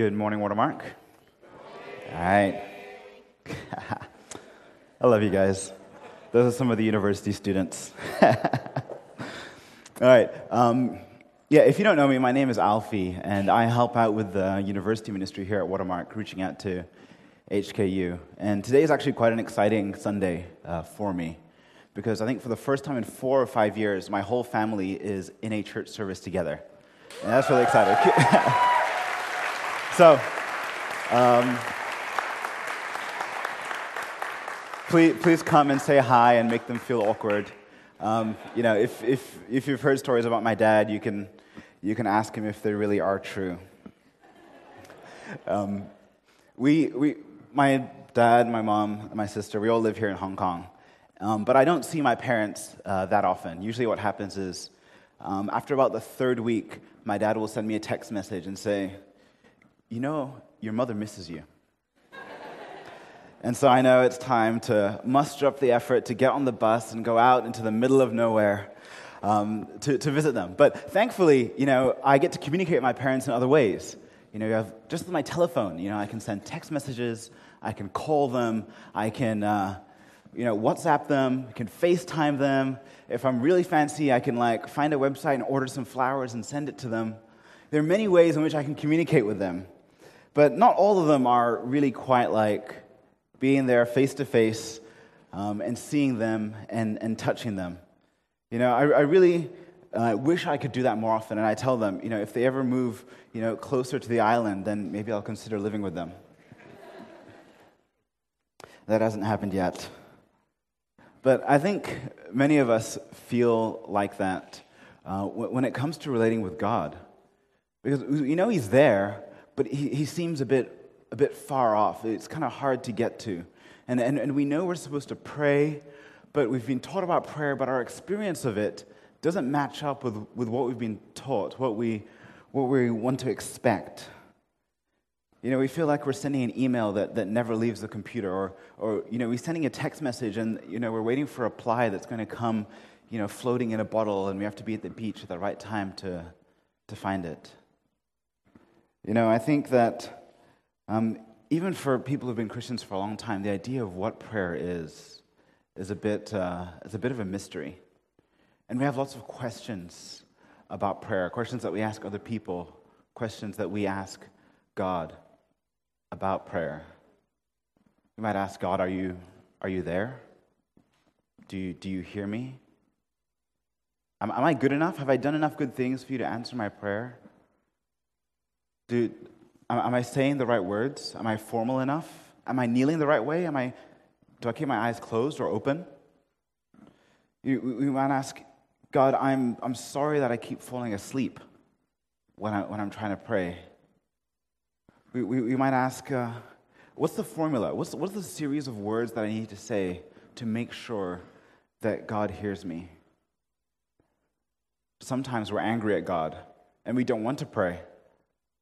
Good morning, Watermark. All right. I love you guys. Those are some of the university students. All right. Um, yeah, if you don't know me, my name is Alfie, and I help out with the university ministry here at Watermark, reaching out to HKU. And today is actually quite an exciting Sunday uh, for me because I think for the first time in four or five years, my whole family is in a church service together. And that's really exciting. so, um, please, please come and say hi and make them feel awkward. Um, you know, if, if, if you've heard stories about my dad, you can, you can ask him if they really are true. Um, we, we, my dad, my mom, my sister, we all live here in Hong Kong. Um, but I don't see my parents uh, that often. Usually, what happens is um, after about the third week, my dad will send me a text message and say, You know, your mother misses you. and so I know it's time to muster up the effort to get on the bus and go out into the middle of nowhere um, to, to visit them. But thankfully, you know, I get to communicate with my parents in other ways. You know, you have just my telephone, you know, I can send text messages, I can call them, I can. Uh, you know, WhatsApp them, I can FaceTime them. If I'm really fancy, I can like find a website and order some flowers and send it to them. There are many ways in which I can communicate with them. But not all of them are really quite like being there face to face and seeing them and, and touching them. You know, I, I really uh, wish I could do that more often. And I tell them, you know, if they ever move, you know, closer to the island, then maybe I'll consider living with them. that hasn't happened yet. But I think many of us feel like that uh, when it comes to relating with God. Because we know He's there, but He, he seems a bit, a bit far off. It's kind of hard to get to. And, and, and we know we're supposed to pray, but we've been taught about prayer, but our experience of it doesn't match up with, with what we've been taught, what we, what we want to expect. You know, we feel like we're sending an email that, that never leaves the computer, or, or, you know, we're sending a text message and, you know, we're waiting for a reply that's going to come, you know, floating in a bottle, and we have to be at the beach at the right time to, to find it. You know, I think that um, even for people who've been Christians for a long time, the idea of what prayer is is a bit, uh, is a bit of a mystery. And we have lots of questions about prayer, questions that we ask other people, questions that we ask God about prayer. You might ask God, Are you, are you there? Do you, do you hear me? Am, am I good enough? Have I done enough good things for you to answer my prayer? Do, am I saying the right words? Am I formal enough? Am I kneeling the right way? Am I, do I keep my eyes closed or open? You, we might ask, God, I'm, I'm sorry that I keep falling asleep when, I, when I'm trying to pray. We, we, we might ask, uh, what's the formula? What's, what's the series of words that I need to say to make sure that God hears me? Sometimes we're angry at God and we don't want to pray.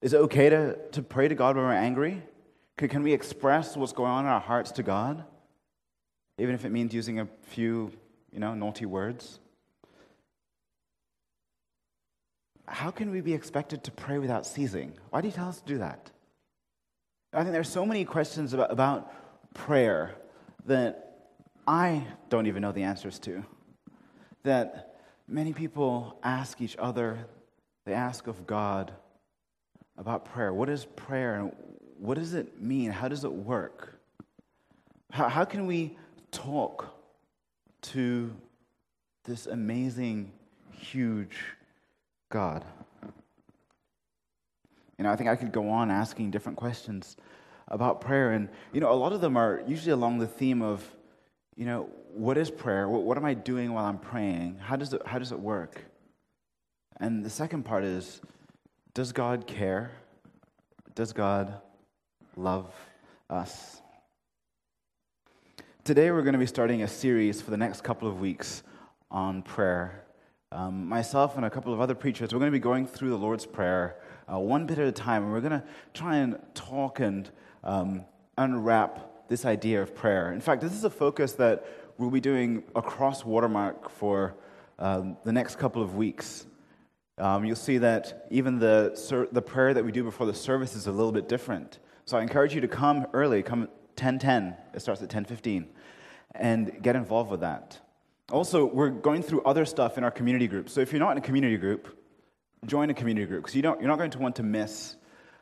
Is it okay to, to pray to God when we're angry? Can, can we express what's going on in our hearts to God? Even if it means using a few, you know, naughty words? How can we be expected to pray without ceasing? Why do you tell us to do that? I think there's so many questions about, about prayer that I don't even know the answers to. That many people ask each other, they ask of God about prayer. What is prayer and what does it mean? How does it work? How, how can we talk to this amazing, huge God? You know, I think I could go on asking different questions about prayer. And, you know, a lot of them are usually along the theme of, you know, what is prayer? What, what am I doing while I'm praying? How does, it, how does it work? And the second part is, does God care? Does God love us? Today, we're going to be starting a series for the next couple of weeks on prayer. Um, myself and a couple of other preachers, we're going to be going through the Lord's Prayer uh, one bit at a time. And we're going to try and talk and um, unwrap this idea of prayer. In fact, this is a focus that we'll be doing across Watermark for um, the next couple of weeks. Um, you'll see that even the, ser- the prayer that we do before the service is a little bit different. So I encourage you to come early, come 10:10. It starts at 10:15, and get involved with that. Also, we're going through other stuff in our community group. So if you're not in a community group, join a community group because you don't, you're not going to want to miss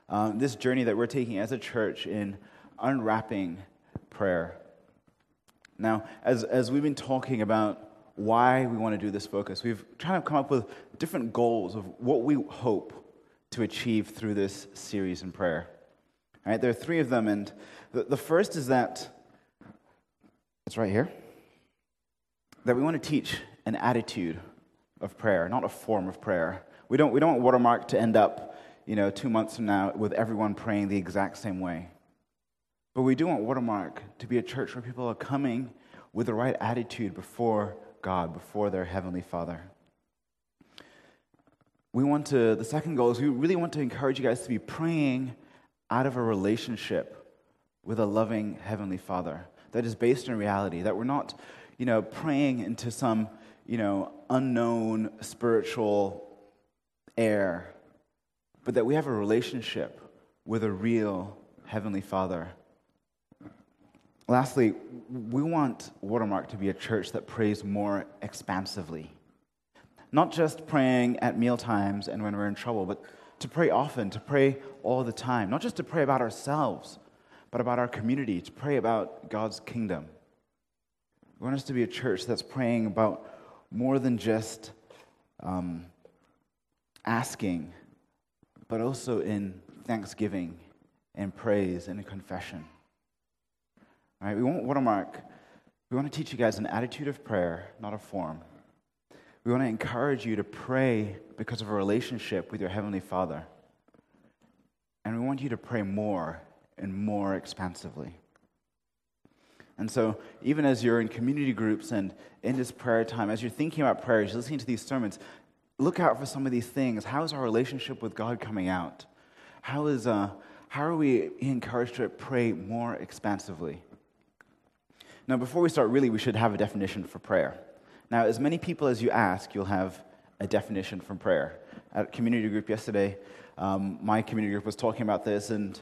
um, this journey that we're taking as a church in unwrapping prayer. Now, as, as we've been talking about why we want to do this focus, we've tried to come up with different goals of what we hope to achieve through this series in prayer. All right, there are three of them, and the, the first is that it's right here that we want to teach an attitude of prayer, not a form of prayer. We don't, we don't want Watermark to end up, you know, two months from now with everyone praying the exact same way. But we do want Watermark to be a church where people are coming with the right attitude before God, before their Heavenly Father. We want to, the second goal is we really want to encourage you guys to be praying out of a relationship with a loving Heavenly Father that is based in reality, that we're not, you know, praying into some, you know, unknown spiritual air, but that we have a relationship with a real Heavenly Father Lastly, we want Watermark to be a church that prays more expansively. Not just praying at meal times and when we're in trouble, but to pray often, to pray all the time. Not just to pray about ourselves, but about our community, to pray about God's kingdom. We want us to be a church that's praying about more than just um, asking, but also in thanksgiving and praise and confession. We want Watermark. We want to teach you guys an attitude of prayer, not a form. We want to encourage you to pray because of a relationship with your Heavenly Father. And we want you to pray more and more expansively. And so, even as you're in community groups and in this prayer time, as you're thinking about prayer, as you're listening to these sermons, look out for some of these things. How is our relationship with God coming out? How, is, uh, how are we encouraged to pray more expansively? Now, before we start, really, we should have a definition for prayer. Now, as many people as you ask, you'll have a definition from prayer. At community group yesterday, um, my community group was talking about this, and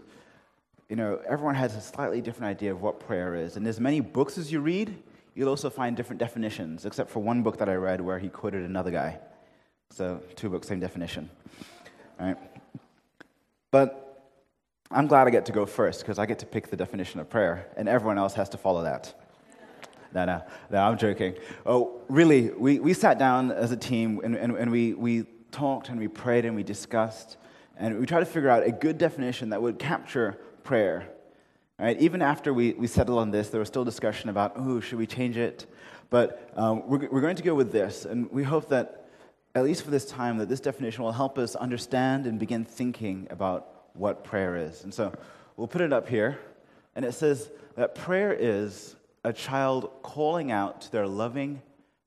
you know, everyone has a slightly different idea of what prayer is. And as many books as you read, you'll also find different definitions, except for one book that I read where he quoted another guy. So, two books, same definition. All right? But I'm glad I get to go first because I get to pick the definition of prayer, and everyone else has to follow that. No, no, no, I'm joking. Oh, really, we, we sat down as a team and, and, and we, we talked and we prayed and we discussed and we tried to figure out a good definition that would capture prayer. Right? Even after we, we settled on this, there was still discussion about, oh, should we change it? But um, we're, we're going to go with this, and we hope that, at least for this time, that this definition will help us understand and begin thinking about what prayer is. And so we'll put it up here, and it says that prayer is a child calling out to their loving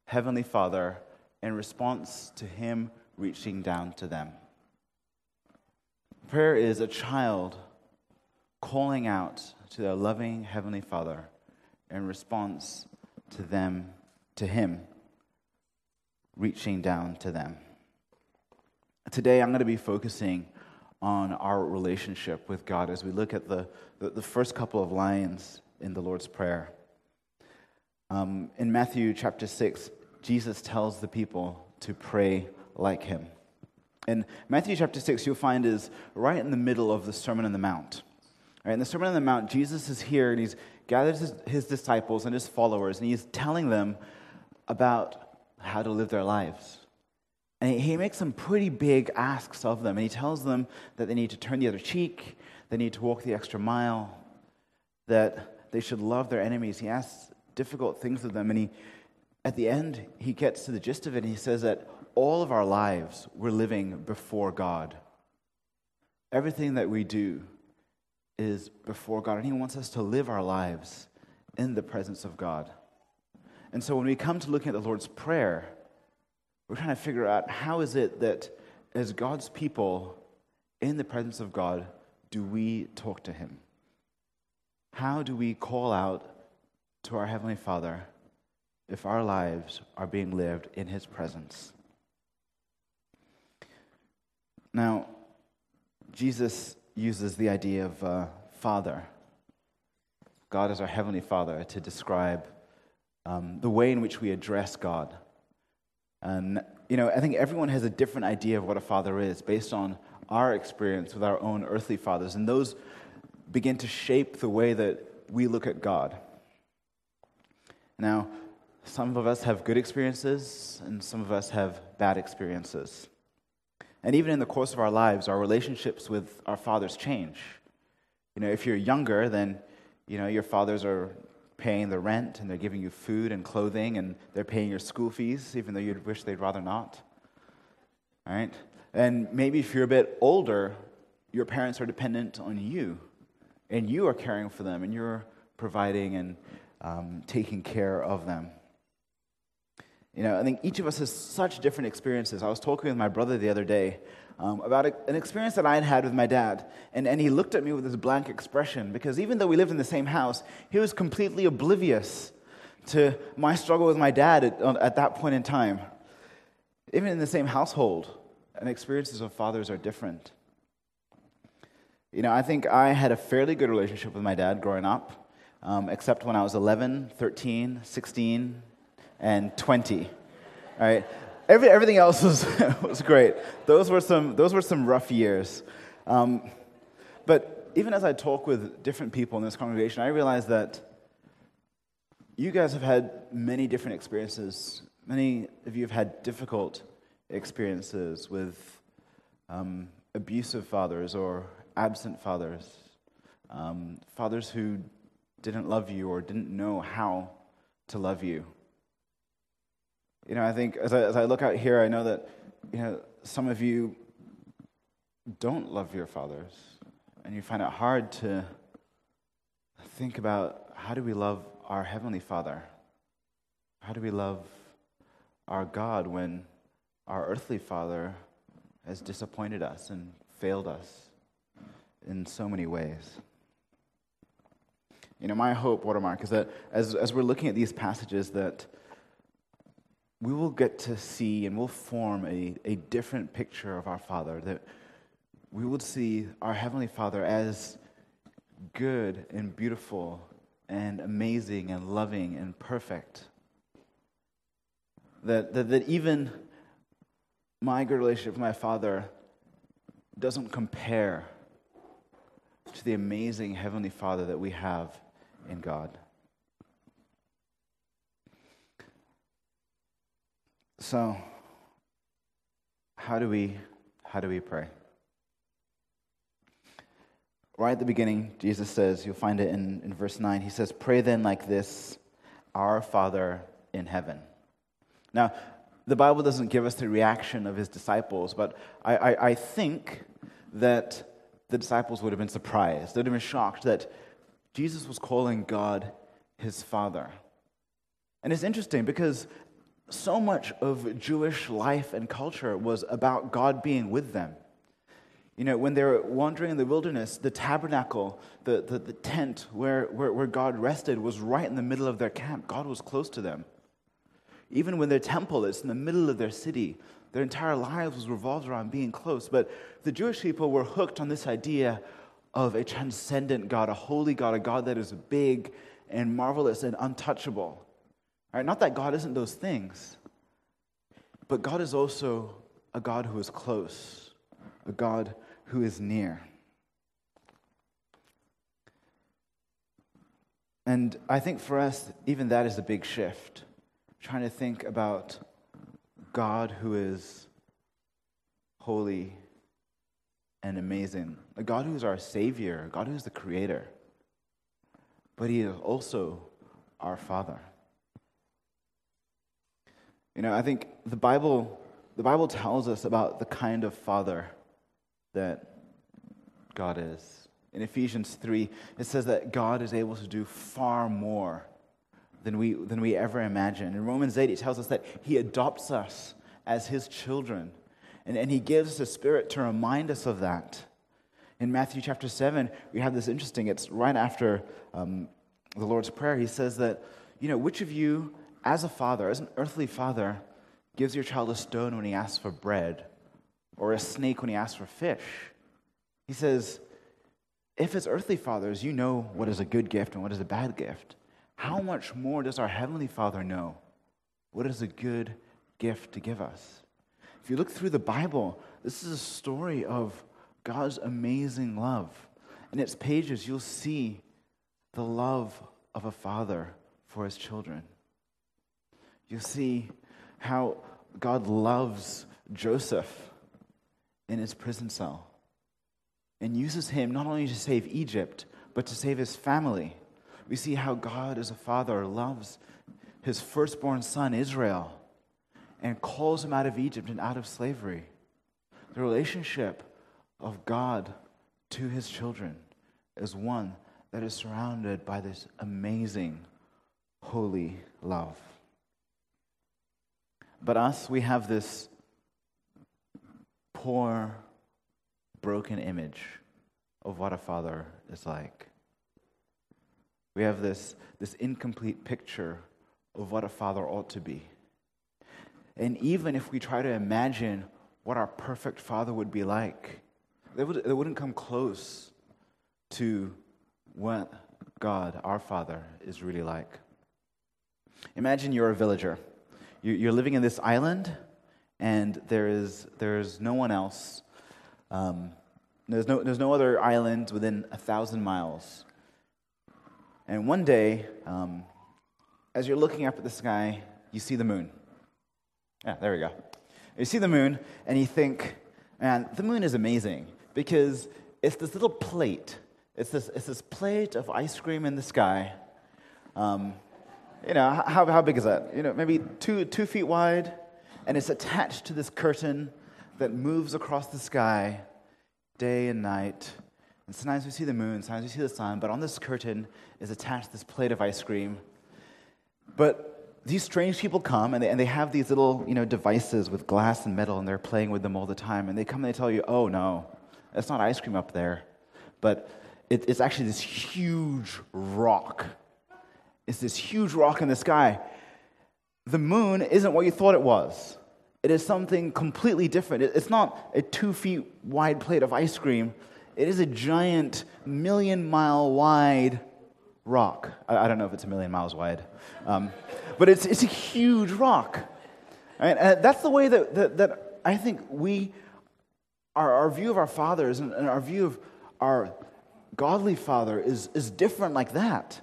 Heavenly Father in response to Him reaching down to them. Prayer is a child calling out to their loving Heavenly Father in response to them, to Him reaching down to them. Today, I'm going to be focusing on our relationship with God as we look at the, the, the first couple of lines in the Lord's Prayer. Um, in Matthew chapter 6, Jesus tells the people to pray like him. In Matthew chapter 6, you'll find is right in the middle of the Sermon on the Mount. Right, in the Sermon on the Mount, Jesus is here and he's gathered his, his disciples and his followers, and he's telling them about how to live their lives. And he makes some pretty big asks of them, and he tells them that they need to turn the other cheek, they need to walk the extra mile, that they should love their enemies. He asks difficult things with them. And he, at the end, he gets to the gist of it. And he says that all of our lives we're living before God. Everything that we do is before God. And he wants us to live our lives in the presence of God. And so when we come to looking at the Lord's Prayer, we're trying to figure out how is it that as God's people in the presence of God, do we talk to him? How do we call out to our Heavenly Father if our lives are being lived in His presence. Now, Jesus uses the idea of uh, Father. God is our Heavenly Father to describe um, the way in which we address God. And, you know, I think everyone has a different idea of what a father is based on our experience with our own earthly fathers. And those begin to shape the way that we look at God. Now, some of us have good experiences, and some of us have bad experiences. And even in the course of our lives, our relationships with our fathers change. You know, if you're younger, then, you know, your fathers are paying the rent and they're giving you food and clothing and they're paying your school fees, even though you'd wish they'd rather not. All right? And maybe if you're a bit older, your parents are dependent on you and you are caring for them and you're providing and um, taking care of them. You know, I think each of us has such different experiences. I was talking with my brother the other day um, about a, an experience that I had had with my dad. And, and he looked at me with this blank expression because even though we lived in the same house, he was completely oblivious to my struggle with my dad at, at that point in time. Even in the same household, and experiences of fathers are different. You know, I think I had a fairly good relationship with my dad growing up, um, except when I was 11, 13, 16, and 20. Right? Every, everything else was, was great. Those were some, those were some rough years. Um, but even as I talk with different people in this congregation, I realize that you guys have had many different experiences. Many of you have had difficult experiences with um, abusive fathers or absent fathers, um, fathers who didn't love you or didn't know how to love you. You know, I think as I, as I look out here, I know that, you know, some of you don't love your fathers, and you find it hard to think about how do we love our Heavenly Father? How do we love our God when our earthly father has disappointed us and failed us in so many ways? You know, my hope, Watermark, is that as, as we're looking at these passages, that we will get to see and we'll form a, a different picture of our Father, that we will see our Heavenly Father as good and beautiful and amazing and loving and perfect. That, that, that even my good relationship with my Father doesn't compare to the amazing Heavenly Father that we have in God. So, how do we how do we pray? Right at the beginning, Jesus says, you'll find it in, in verse 9, he says, Pray then like this, Our Father in heaven. Now, the Bible doesn't give us the reaction of his disciples, but I, I, I think that the disciples would have been surprised. They'd have been shocked that Jesus was calling God his Father. And it's interesting because so much of Jewish life and culture was about God being with them. You know, when they were wandering in the wilderness, the tabernacle, the, the, the tent where, where, where God rested, was right in the middle of their camp. God was close to them. Even when their temple is in the middle of their city, their entire lives was revolved around being close. But the Jewish people were hooked on this idea of a transcendent God, a holy God, a God that is big and marvelous and untouchable. Right? Not that God isn't those things, but God is also a God who is close, a God who is near. And I think for us, even that is a big shift. Trying to think about God who is holy and amazing, a God who is our Savior, a God who is the Creator, but He is also our Father. You know, I think the Bible, the Bible tells us about the kind of father that God is. In Ephesians 3, it says that God is able to do far more than we, than we ever imagine. In Romans 8, it tells us that He adopts us as His children, and, and He gives the spirit to remind us of that. In Matthew chapter 7, we have this interesting, it's right after um, the Lord's Prayer. He says that, you know, which of you as a father, as an earthly father, gives your child a stone when he asks for bread, or a snake when he asks for fish. He says, if as earthly fathers you know what is a good gift and what is a bad gift, how much more does our Heavenly Father know what is a good gift to give us? If you look through the Bible, this is a story of God's amazing love. In its pages, you'll see the love of a father for his children. You'll see how God loves Joseph in his prison cell and uses him not only to save Egypt, but to save his family. We see how God, as a father, loves his firstborn son, Israel, and calls him out of Egypt and out of slavery. The relationship of God to his children is one that is surrounded by this amazing, holy love. But us, we have this poor, broken image of what a father is like. We have this, this incomplete picture of what a father ought to be. And even if we try to imagine what our perfect father would be like, they, would, they wouldn't come close to what God, our Father, is really like. Imagine you're a villager. You're living in this island, and there is, there is no one else. Um, there's, no, there's no other island within a thousand miles. And one day, um, as you're looking up at the sky, you see the moon. Yeah, there we go. You see the moon, and you think, man, the moon is amazing because it's this little plate. It's this, it's this plate of ice cream in the sky. Um, you know, how, how big is that? You know, maybe two, two feet wide, and it's attached to this curtain that moves across the sky day and night. And sometimes we see the moon, sometimes we see the sun, but on this curtain is attached this plate of ice cream. But these strange people come and they, and they have these little you know, devices with glass and metal, and they're playing with them all the time. And they come and they tell you, oh no, it's not ice cream up there, but it, it's actually this huge rock. It's this huge rock in the sky. The moon isn't what you thought it was. It is something completely different. It's not a two feet wide plate of ice cream. It is a giant, million mile wide rock. I, I don't know if it's a million miles wide, um, but it's, it's a huge rock. Right? And uh, that's the way that, that, that I think we, our, our view of our fathers and, and our view of our godly father is, is different like that.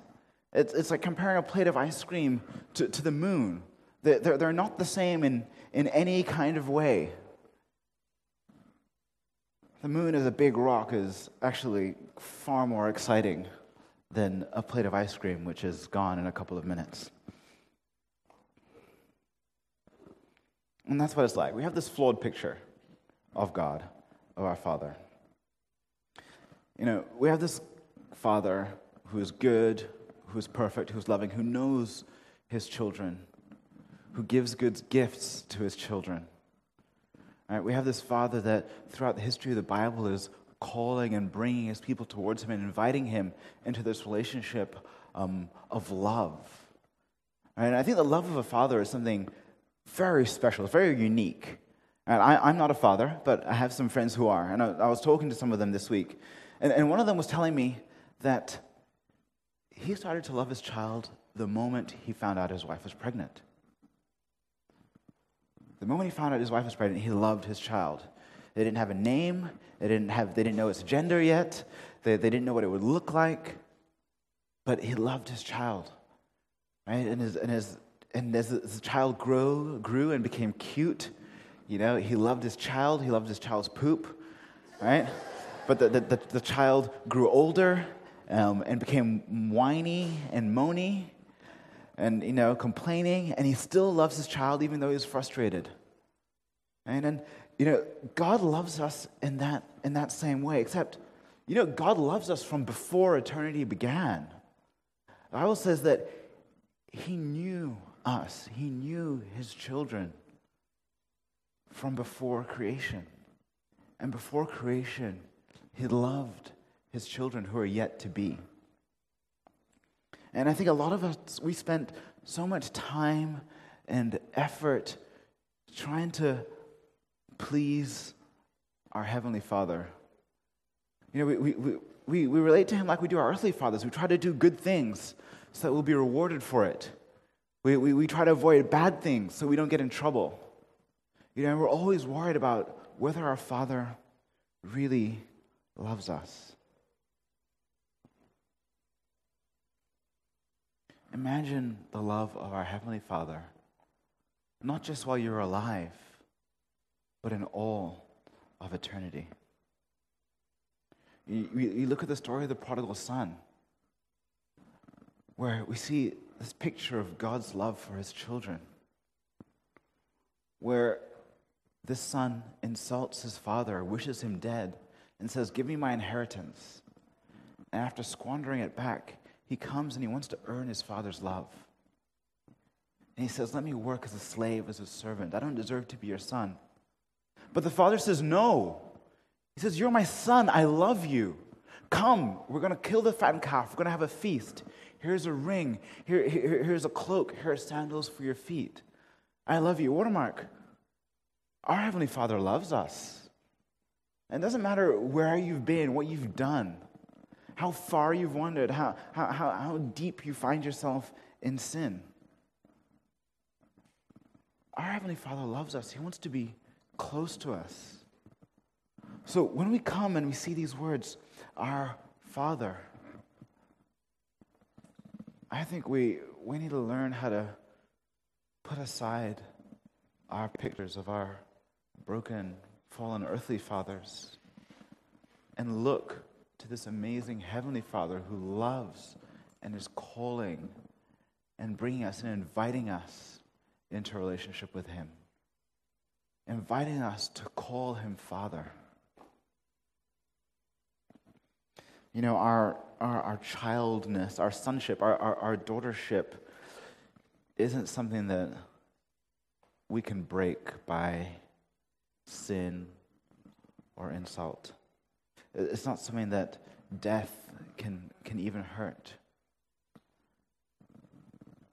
It's, it's like comparing a plate of ice cream to, to the moon. They're, they're, they're not the same in, in any kind of way. The moon as a big rock is actually far more exciting than a plate of ice cream, which is gone in a couple of minutes. And that's what it's like. We have this flawed picture of God, of our Father. You know, we have this Father who is good, who is perfect, who's loving, who knows his children, who gives good gifts to his children. Right? We have this Father that throughout the history of the Bible is calling and bringing his people towards him and inviting him into this relationship um, of love. Right? And I think the love of a father is something very special, very unique. And I, am not a father, but I have some friends who are. And I, I was talking to some of them this week. And, and one of them was telling me that he started to love his child the moment he found out his wife was pregnant. The moment he found out his wife was pregnant, he loved his child. They didn't have a name, they didn't, have, they didn't know its gender yet, they, they didn't know what it would look like, but he loved his child. Right? And, his, and, his, and as the child grew, grew and became cute, you know, he loved his child, he loved his child's poop, right? But the, the, the, child grew older um, and became whiny and moany and, you know, complaining, and he still loves his child even though he's frustrated. And, and you know, God loves us in that, in that same way, except, you know, God loves us from before eternity began. The Bible says that he knew us, he knew his children from before creation. And before creation, he loved his children who are yet to be. And I think a lot of us, we spent so much time and effort trying to please our Heavenly Father. You know, we, we, we, we relate to Him like we do our earthly fathers. We try to do good things so that we'll be rewarded for it. We, we, we try to avoid bad things so we don't get in trouble. You know, we're always worried about whether our Father really loves us. Imagine the love of our Heavenly Father, not just while you're alive, but in all of eternity. You, you, look at the story of the prodigal son, where we see this picture of God's love for his children, where this son insults his father, wishes him dead, and says, Give me my inheritance. And after squandering it back, he comes and he wants to earn his father's love. And he says, Let me work as a slave, as a servant. I don't deserve to be your son. But the father says, No. He says, You're my son. I love you. Come, we're going to kill the fattened calf. We're going to have a feast. Here's a ring. Here, here, here's a cloak. Here are sandals for your feet. I love you. Watermark. Our Heavenly Father loves us. And it doesn't matter where you've been, what you've done, how far you've wandered, how, how, how, how deep you find yourself in sin. Our Heavenly Father loves us, He wants to be close to us. So when we come and we see these words, our Father, I think we, we need to learn how to put aside our pictures of our broken, fallen earthly fathers and look to this amazing heavenly Father who loves and is calling and bringing us and inviting us into a relationship with Him, inviting us to call Him Father. You know, our, our, our childness, our sonship, our, our, our daughtership isn't something that we can break by sin or insult. It's not something that death can, can even hurt.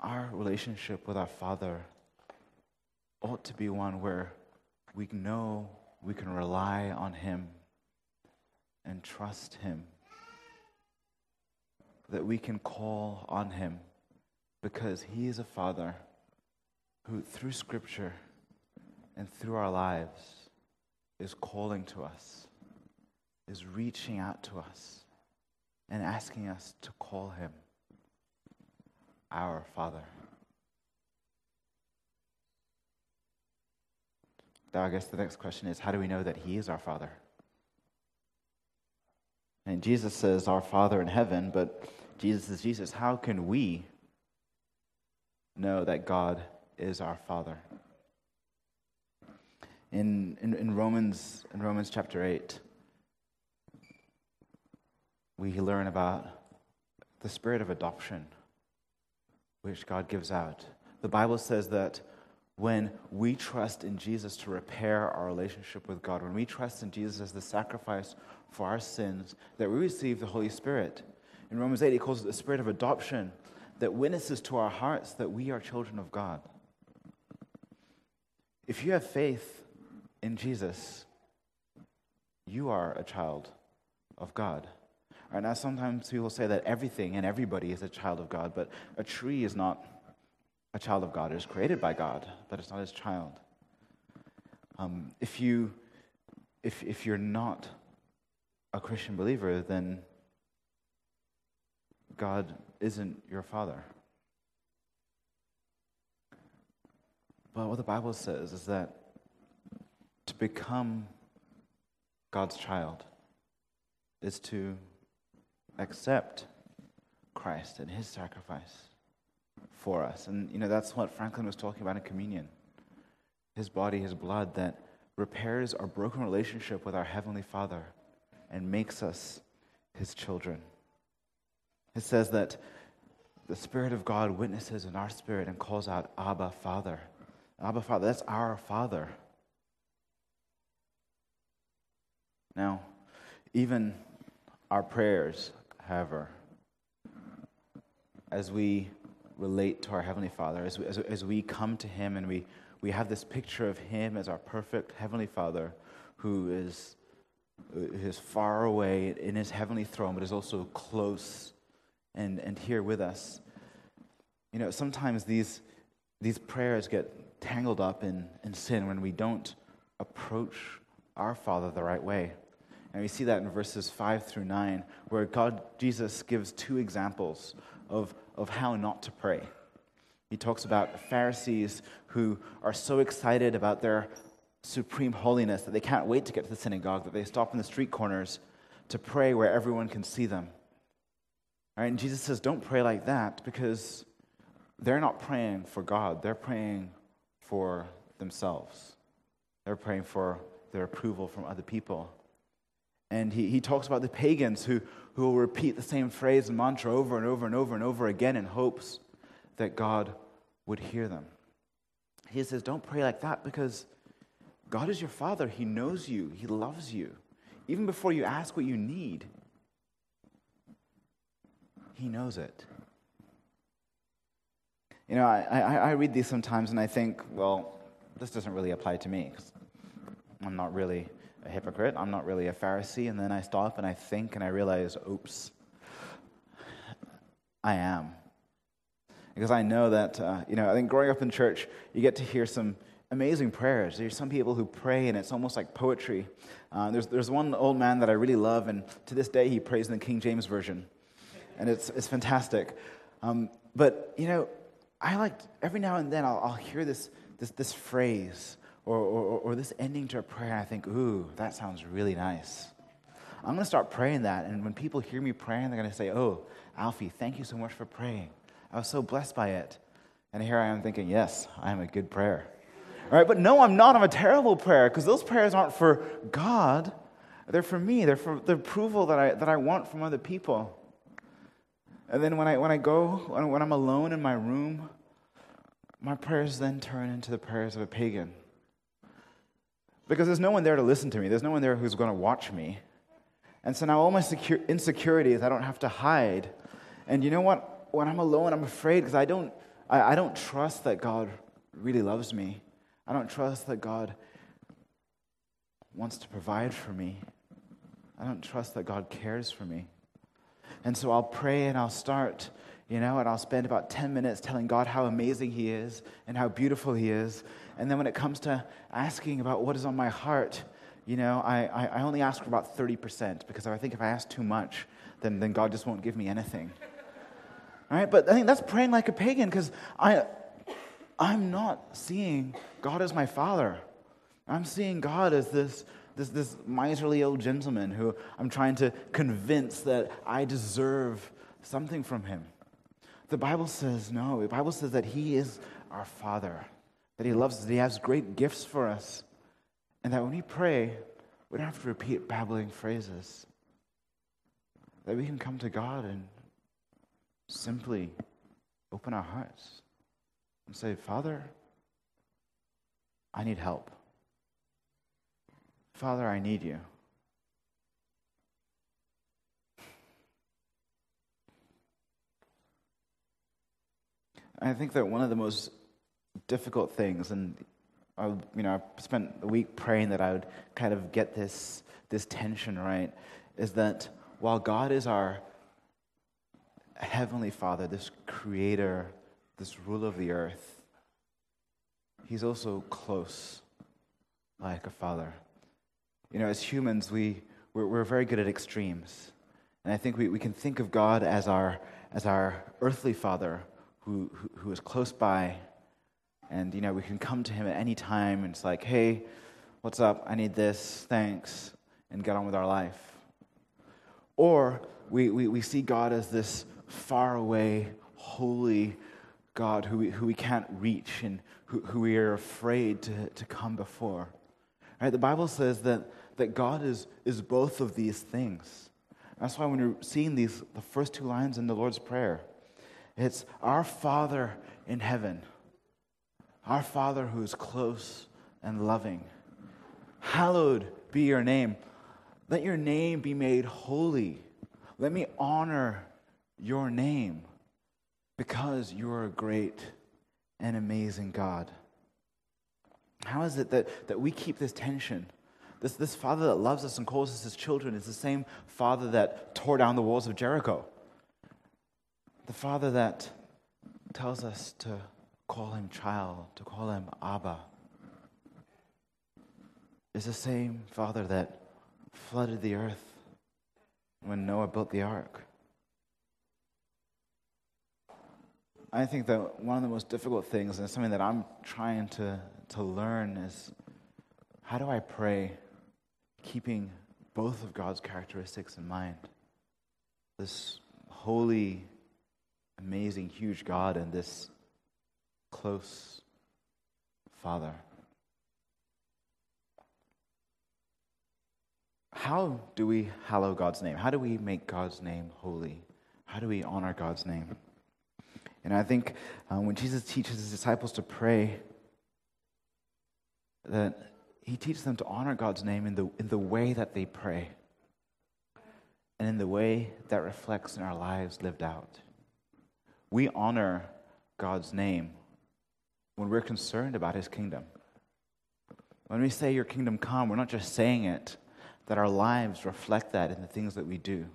Our relationship with our Father ought to be one where we know we can rely on Him and trust Him, that we can call on Him because He is a Father who, through Scripture and through our lives, is calling to us, is reaching out to us, and asking us to call him our Father. Now, I guess the next question is how do we know that He is our Father? And Jesus says, Our Father in heaven, but Jesus is Jesus. How can we know that God is our Father? in, in, in, Romans, in Romans chapter 8, we learn about the spirit of adoption, which God gives out. The Bible says that when we trust in Jesus to repair our relationship with God, when we trust in Jesus as the sacrifice for our sins, that we receive the Holy Spirit. In Romans 8, he calls it the spirit of adoption that witnesses to our hearts that we are children of God. If you have faith in Jesus, you are a child of God. Right now, sometimes people say that everything and everybody is a child of God, but a tree is not a child of God. It is created by God, but it's not his child. Um, if, you, if, if you're not a Christian believer, then God isn't your father. But what the Bible says is that to become God's child is to accept Christ and his sacrifice for us. And, you know, that's what Franklin was talking about in communion his body, his blood that repairs our broken relationship with our Heavenly Father and makes us his children. It says that the Spirit of God witnesses in our spirit and calls out, Abba, Father. Abba, Father, that's our Father. Now, even our prayers, however, as we relate to our Heavenly Father, as we, as, as we come to Him and we, we have this picture of Him as our perfect Heavenly Father who is is far away in his heavenly throne, but is also close and, and here with us. You know, sometimes these, these prayers get tangled up in, in sin when we don't approach our Father the right way. And we see that in verses 5 through 9, where God, Jesus, gives two examples of, of how not to pray. He talks about Pharisees who are so excited about their supreme holiness that they can't wait to get to the synagogue, that they stop in the street corners to pray where everyone can see them. And Jesus says, don't pray like that because they're not praying for God, they're praying for themselves. They're praying for their approval from other people. And he, he talks about the pagans who, who will repeat the same phrase and mantra over and over and over and over again in hopes that God would hear them. He says, Don't pray like that because God is your Father. He knows you, He loves you. Even before you ask what you need, He knows it. You know, I, I, I read these sometimes and I think, well, this doesn't really apply to me I'm not really a hypocrite. I'm not really a Pharisee. And then I stop and I think and I realize, oops, I am. Because I know that, uh, you know, I think growing up in church, you get to hear some amazing prayers. There's some people who pray and it's almost like poetry. Uh, there's, there's one old man that I really love, and to this day he prays in the King James Version. And it's, it's fantastic. Um, but, you know, I like, every now and then I'll, I'll hear this, this, this phrase or, or, or this ending to a prayer, and I think, ooh, that sounds really nice. I'm going to start praying that. And when people hear me praying, they're going to say, oh, Alfie, thank you so much for praying. I was so blessed by it. And here I am thinking, yes, I am a good prayer. All right, but no, I'm not. I'm a terrible prayer because those prayers aren't for God. They're for me. They're for the approval that I, that I want from other people. And then when I, when I go, when, I'm alone in my room, my prayers then turn into the prayers of a pagan. Because there's no one there to listen to me, there's no one there who's going to watch me. And so now all my secure, insecurities I don't have to hide. And you know what? when I'm alone, I'm afraid because I don't, I, I don't trust that God really loves me. I don't trust that God wants to provide for me. I don't trust that God cares for me. And so I'll pray and I'll start, you know, and I'll spend about 10 minutes telling God how amazing He is and how beautiful He is. And then when it comes to asking about what is on my heart, you know, I, I only ask for about 30% because I think if I ask too much, then, then God just won't give me anything. Right? But I think that's praying like a pagan because I, I'm not seeing God as my father. I'm seeing God as this, this, this miserly old gentleman who I'm trying to convince that I deserve something from him. The Bible says no. The Bible says that he is our father, that he loves us, that he has great gifts for us, and that when we pray, we don't have to repeat babbling phrases. That we can come to God and simply open our hearts and say, Father, I need help. Father, I need you. I think that one of the most difficult things, and I, you know, I spent a week praying that I would kind of get this this tension right, is that while God is our Heavenly Father, this creator, this ruler of the earth, he's also close like a father. You know, as humans, we, we're, we're very good at extremes. And I think we, we can think of God as our, as our earthly father who, who, who is close by. And, you know, we can come to him at any time and it's like, hey, what's up? I need this. Thanks. And get on with our life. Or we, we, we see God as this far away, holy God who we, who we can't reach and who, who we are afraid to, to come before. Right? The Bible says that, that God is, is both of these things. That's why when you're seeing these, the first two lines in the Lord's Prayer, it's our Father in heaven, our Father who is close and loving. Hallowed be your name. Let your name be made holy. Let me honor your name because you're a great and amazing God. How is it that, that we keep this tension? This, this Father that loves us and calls us his children is the same Father that tore down the walls of Jericho. The Father that tells us to call him child, to call him Abba, is the same Father that flooded the earth when Noah built the ark. I think that one of the most difficult things, and something that I'm trying to, to learn, is how do I pray keeping both of God's characteristics in mind? This holy, amazing, huge God and this close Father. How do we hallow God's name? How do we make God's name holy? How do we honor God's name? And I think um, when Jesus teaches his disciples to pray, that he teaches them to honor God's name in the, in the way that they pray and in the way that reflects in our lives lived out. We honor God's name when we're concerned about his kingdom. When we say, Your kingdom come, we're not just saying it, that our lives reflect that in the things that we do.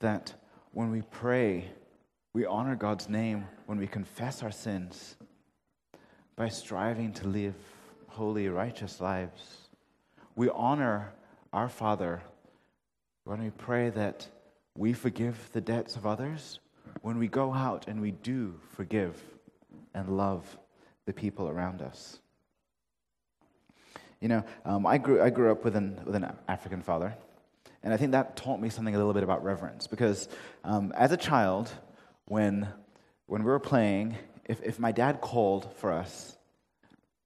That when we pray, we honor God's name when we confess our sins by striving to live holy, righteous lives. We honor our Father when we pray that we forgive the debts of others, when we go out and we do forgive and love the people around us. You know, um, I, grew, I grew up with an, with an African father, and I think that taught me something a little bit about reverence because um, as a child, when, when we were playing, if, if my dad called for us,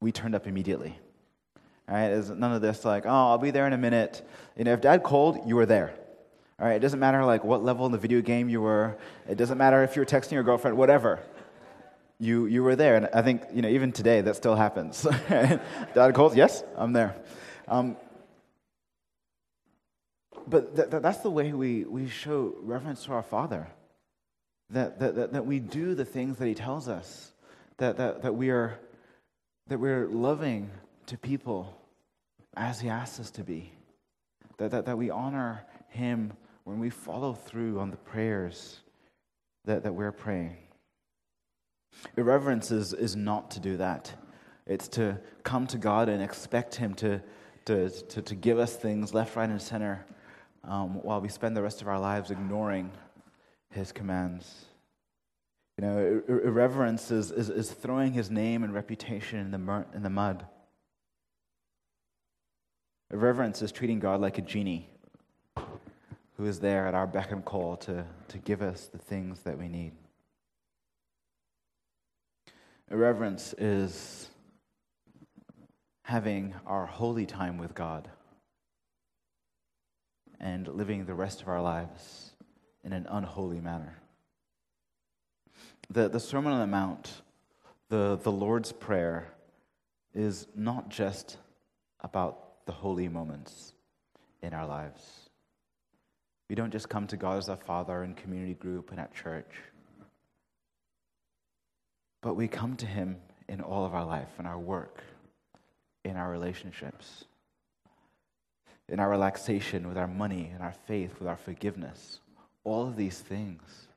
we turned up immediately. All right, There's none of this like, oh, I'll be there in a minute. You know, if dad called, you were there. All right, it doesn't matter like what level in the video game you were. It doesn't matter if you were texting your girlfriend, whatever. You, you were there. And I think, you know, even today that still happens. dad calls, yes, I'm there. Um, but th- th- that's the way we, we show reverence to our Father that, that, that, that we do the things that he tells us, that, that, that, we are, that we're loving to people as he asks us to be, that, that, that we honor him when we follow through on the prayers that, that we're praying. Irreverence is, is not to do that. It's to come to God and expect Him to, to, to, to give us things left, right, and center um, while we spend the rest of our lives ignoring his commands. You know, irreverence is, is, is throwing his name and reputation in the, mur- in the mud. Irreverence is treating God like a genie who is there at our beck and call to, to give us the things that we need. Irreverence is having our holy time with God and living the rest of our lives in an unholy manner. The, the Sermon on the Mount, the, the Lord's Prayer, is not just about the holy moments in our lives. We don't just come to God as our Father in community group and at church, but we come to Him in all of our life, in our work, in our relationships, in our relaxation, with our money, in our faith, with our forgiveness. All of these things.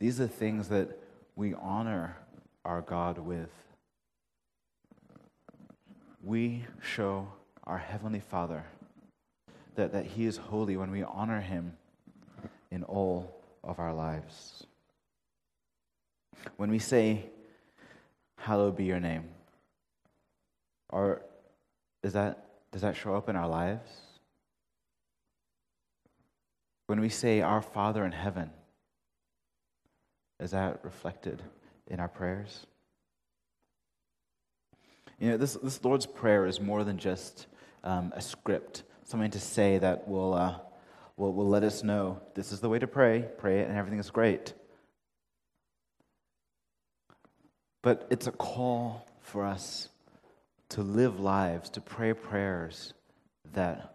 These are things that we honor our God with. We show our Heavenly Father that, that He is holy when we honor Him in all of our lives. When we say, Hallowed be your name, or does that, does that show up in our lives? When we say, Our Father in heaven, is that reflected in our prayers? You know, this, this Lord's Prayer is more than just um, a script, something to say that will, uh, will, will let us know this is the way to pray, pray it, and everything is great. But it's a call for us to live lives, to pray prayers that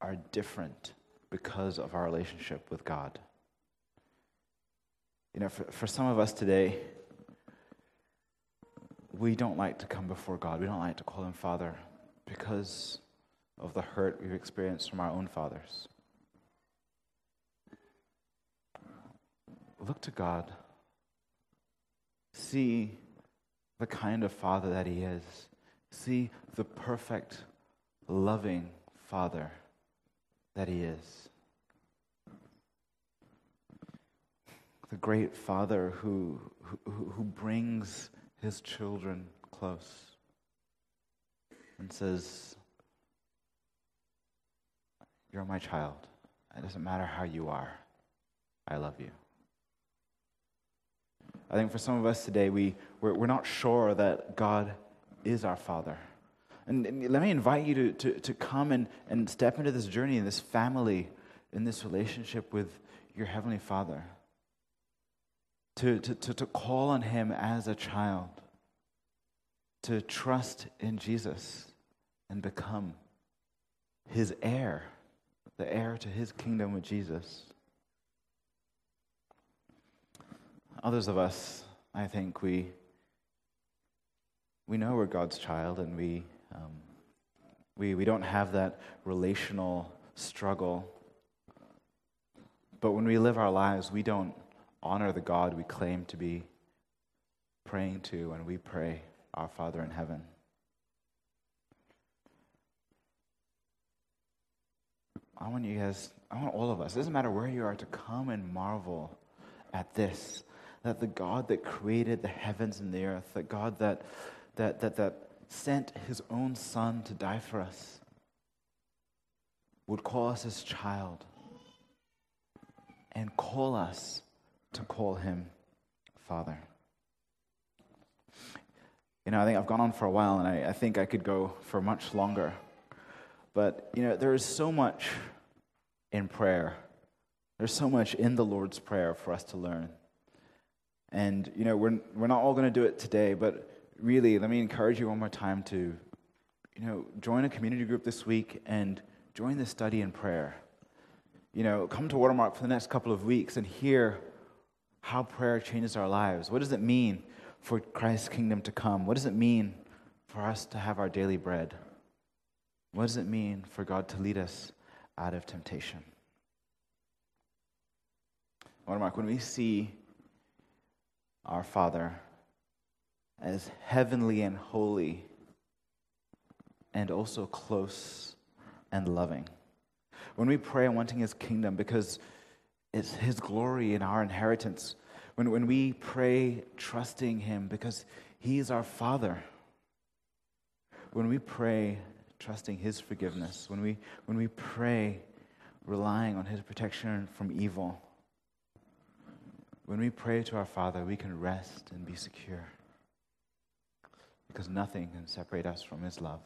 are different because of our relationship with God. You know, for, for some of us today, we don't like to come before God. We don't like to call Him Father. because of the hurt we've experienced from our own fathers. Look to God. See the kind of father that He is. See the perfect, loving father that He is. The great father who, who, who brings his children close and says, You're my child. It doesn't matter how you are, I love you. I think for some of us today, we, we're, we're not sure that God is our Father. And, and let me invite you to, to, to come and, and step into this journey, in this family, in this relationship with your Heavenly Father. To, to, to, to call on Him as a child. To trust in Jesus and become His heir, the heir to His kingdom with Jesus. Others of us, I think, we, we know we're God's child and we, um, we, we don't have that relational struggle. But when we live our lives, we don't honor the God we claim to be praying to when we pray, Our Father in heaven. I want you guys, I want all of us, it doesn't matter where you are, to come and marvel at this that the God that created the heavens and the earth, that God that, that, that, that sent his own son to die for us, would call us his child and call us to call him Father. You know, I think I've gone on for a while and I, I think I could go for much longer. But, you know, there is so much in prayer. There's so much in the Lord's Prayer for us to learn. And, you know, we're, we're not all going to do it today, but really, let me encourage you one more time to, you know, join a community group this week and join the study in prayer. You know, come to Watermark for the next couple of weeks and hear how prayer changes our lives. What does it mean for Christ's kingdom to come? What does it mean for us to have our daily bread? What does it mean for God to lead us out of temptation? Watermark, when we see our Father as heavenly and holy and also close and loving. When we pray wanting His kingdom because it's His glory and our inheritance, when, when we pray trusting Him because He is our Father, when we pray trusting His forgiveness, when we, when we pray relying on His protection from evil, when we pray to our Father, we can rest and be secure. Because nothing can separate us from His love.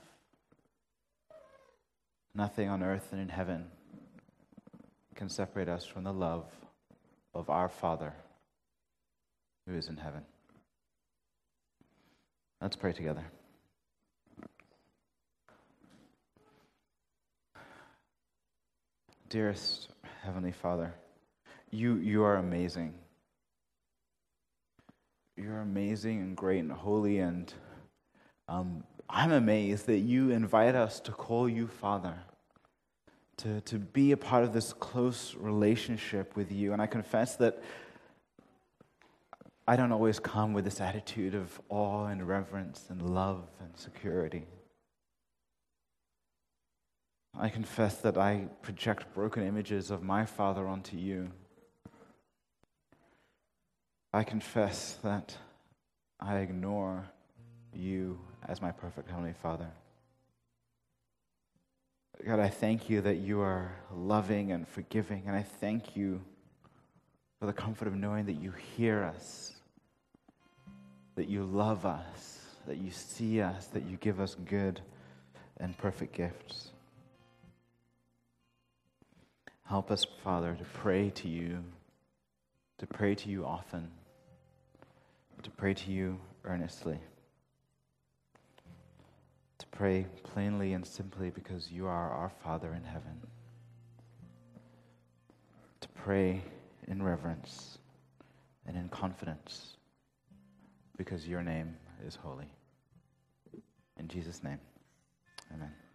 Nothing on earth and in heaven can separate us from the love of our Father who is in heaven. Let's pray together. Dearest Heavenly Father, you, you are amazing you're amazing and great and holy, and um, I'm amazed that you invite us to call you Father, to, to be a part of this close relationship with you. And I confess that I don't always come with this attitude of awe and reverence and love and security. I confess that I project broken images of my Father onto you. I confess that I ignore you as my perfect Heavenly Father. God, I thank you that you are loving and forgiving, and I thank you for the comfort of knowing that you hear us, that you love us, that you see us, that you give us good and perfect gifts. Help us, Father, to pray to you, to pray to you often to pray to you earnestly, to pray plainly and simply because you are our Father in heaven, to pray in reverence and in confidence because your name is holy. In Jesus' name, Amen.